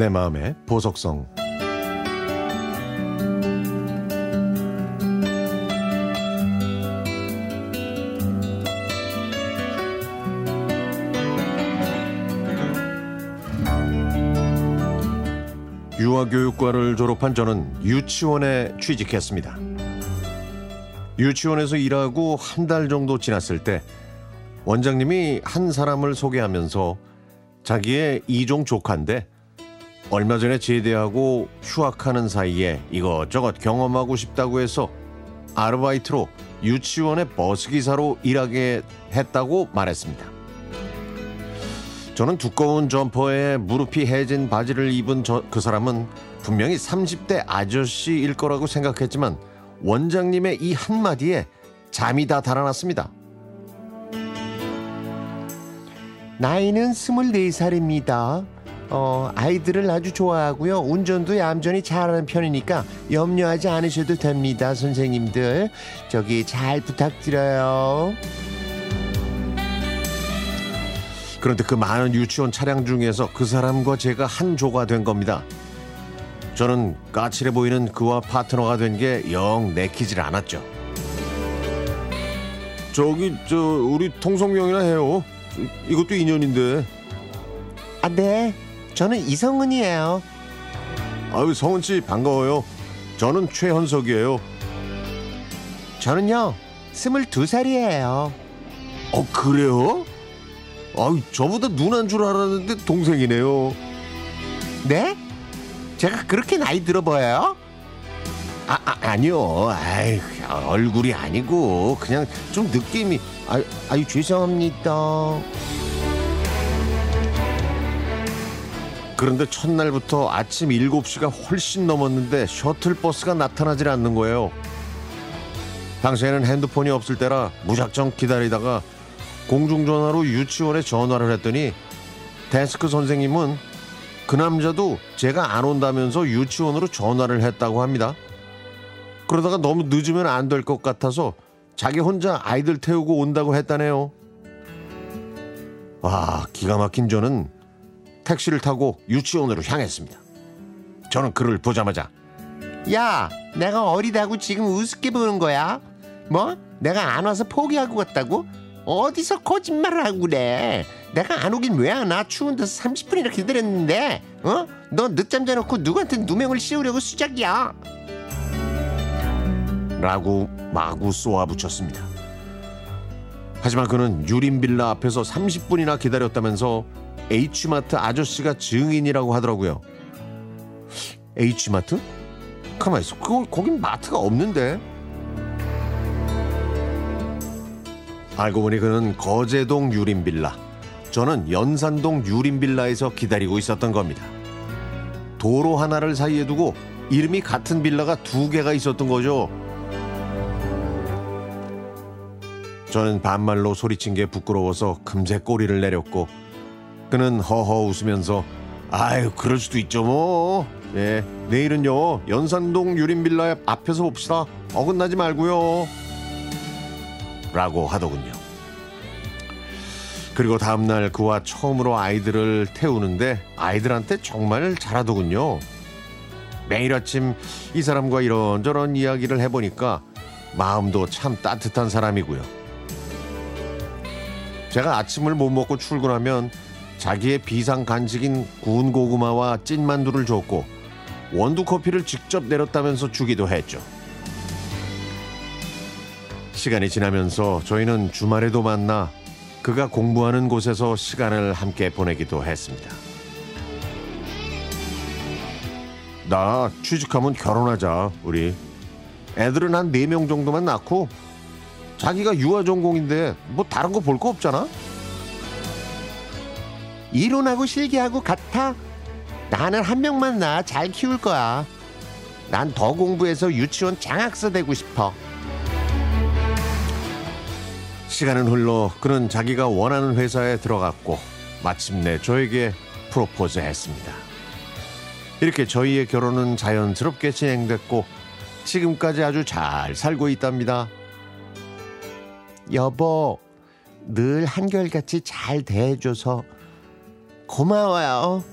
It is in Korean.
내 마음의 보석성 유아교육과를 졸업한 저는 유치원에 취직했습니다. 유치원에서 일하고 한 달 정도 지났을 때 원장님이 한 사람을 소개하면서 자기의 이종 조카인데 얼마 전에 제대하고 휴학하는 사이에 이것저것 경험하고 싶다고 해서 아르바이트로 유치원의 버스기사로 일하게 했다고 말했습니다. 저는 두꺼운 점퍼에 무릎이 해진 바지를 입은 저, 그 사람은 분명히 30대 아저씨일 거라고 생각했지만 원장님의 이 한마디에 잠이 다 달아났습니다. 나이는 24살입니다. 어, 아이들을 아주 좋아하고요. 운전도 얌전히 잘하는 편이니까 염려하지 않으셔도 됩니다, 선생님들. 저기 잘 부탁드려요. 그런데 그 많은 유치원 차량 중에서 그 사람과 제가 한 조가 된 겁니다. 저는 까칠해 보이는 그와 파트너가 된 게 영 내키질 않았죠. 저기 저 우리 통성명이나 해요. 이것도 인연인데. 아, 네. 저는 이성은이에요. 아유 성은 씨 반가워요. 저는 최현석이에요. 저는요, 22살이에요. 어 그래요? 아유 저보다 누난 줄 알았는데 동생이네요. 네? 제가 그렇게 나이 들어 보여요? 아, 아 아니요. 아이 얼굴이 아니고 그냥 좀 느낌이 아유, 아유 죄송합니다. 그런데 첫날부터 아침 7시가 훨씬 넘었는데 셔틀버스가 나타나질 않는 거예요. 당시에는 핸드폰이 없을 때라 무작정 기다리다가 공중전화로 유치원에 전화를 했더니 데스크 선생님은 그 남자도 제가 안 온다면서 유치원으로 전화를 했다고 합니다. 그러다가 너무 늦으면 안 될 것 같아서 자기 혼자 아이들 태우고 온다고 했다네요. 와, 기가 막힌 저는 택시를 타고 유치원으로 향했습니다. 저는 그를 보자마자 야, 내가 어리다고 지금 우습게 보는 거야? 뭐? 내가 안 와서 포기하고 갔다고? 어디서 거짓말을 하고 그래? 내가 안 오긴 왜 안 와? 추운 데서 30분이나 기다렸는데, 어? 너 늦잠 자놓고 누구한테 누명을 씌우려고 수작이야? 라고 마구 쏘아붙였습니다. 하지만 그는 유림빌라 앞에서 30분이나 기다렸다면서 H마트 아저씨가 증인이라고 하더라고요. H마트? 가만 있어. 그 거긴 마트가 없는데. 알고 보니 그는 거제동 유림빌라. 저는 연산동 유림빌라에서 기다리고 있었던 겁니다. 도로 하나를 사이에 두고 이름이 같은 빌라가 두 개가 있었던 거죠. 저는 반말로 소리친 게 부끄러워서 금세 꼬리를 내렸고 그는 허허 웃으면서 아유 그럴 수도 있죠 뭐. 예 내일은요 연산동 유림빌라 앞에서 봅시다. 어긋나지 말고요. 라고 하더군요. 그리고 다음날 그와 처음으로 아이들을 태우는데 아이들한테 정말 잘하더군요. 매일 아침 이 사람과 이런저런 이야기를 해보니까 마음도 참 따뜻한 사람이고요. 제가 아침을 못 먹고 출근하면 자기의 비상 간식인 구운 고구마와 찐만두를 줬고 원두 커피를 직접 내렸다면서 주기도 했죠. 시간이 지나면서 저희는 주말에도 만나 그가 공부하는 곳에서 시간을 함께 보내기도 했습니다. 나 취직하면 결혼하자, 우리. 애들은 한 네 명 정도만 낳고 자기가 유아 전공인데 뭐 다른 거 볼 거 없잖아? 이론하고 실기하고 같아. 나는 한 명만 낳아 잘 키울 거야. 난 더 공부해서 유치원 장학사 되고 싶어. 시간은 흘러 그는 자기가 원하는 회사에 들어갔고 마침내 저에게 프로포즈 했습니다. 이렇게 저희의 결혼은 자연스럽게 진행됐고 지금까지 아주 잘 살고 있답니다. 여보, 늘 한결같이 잘 대해줘서 고마워요.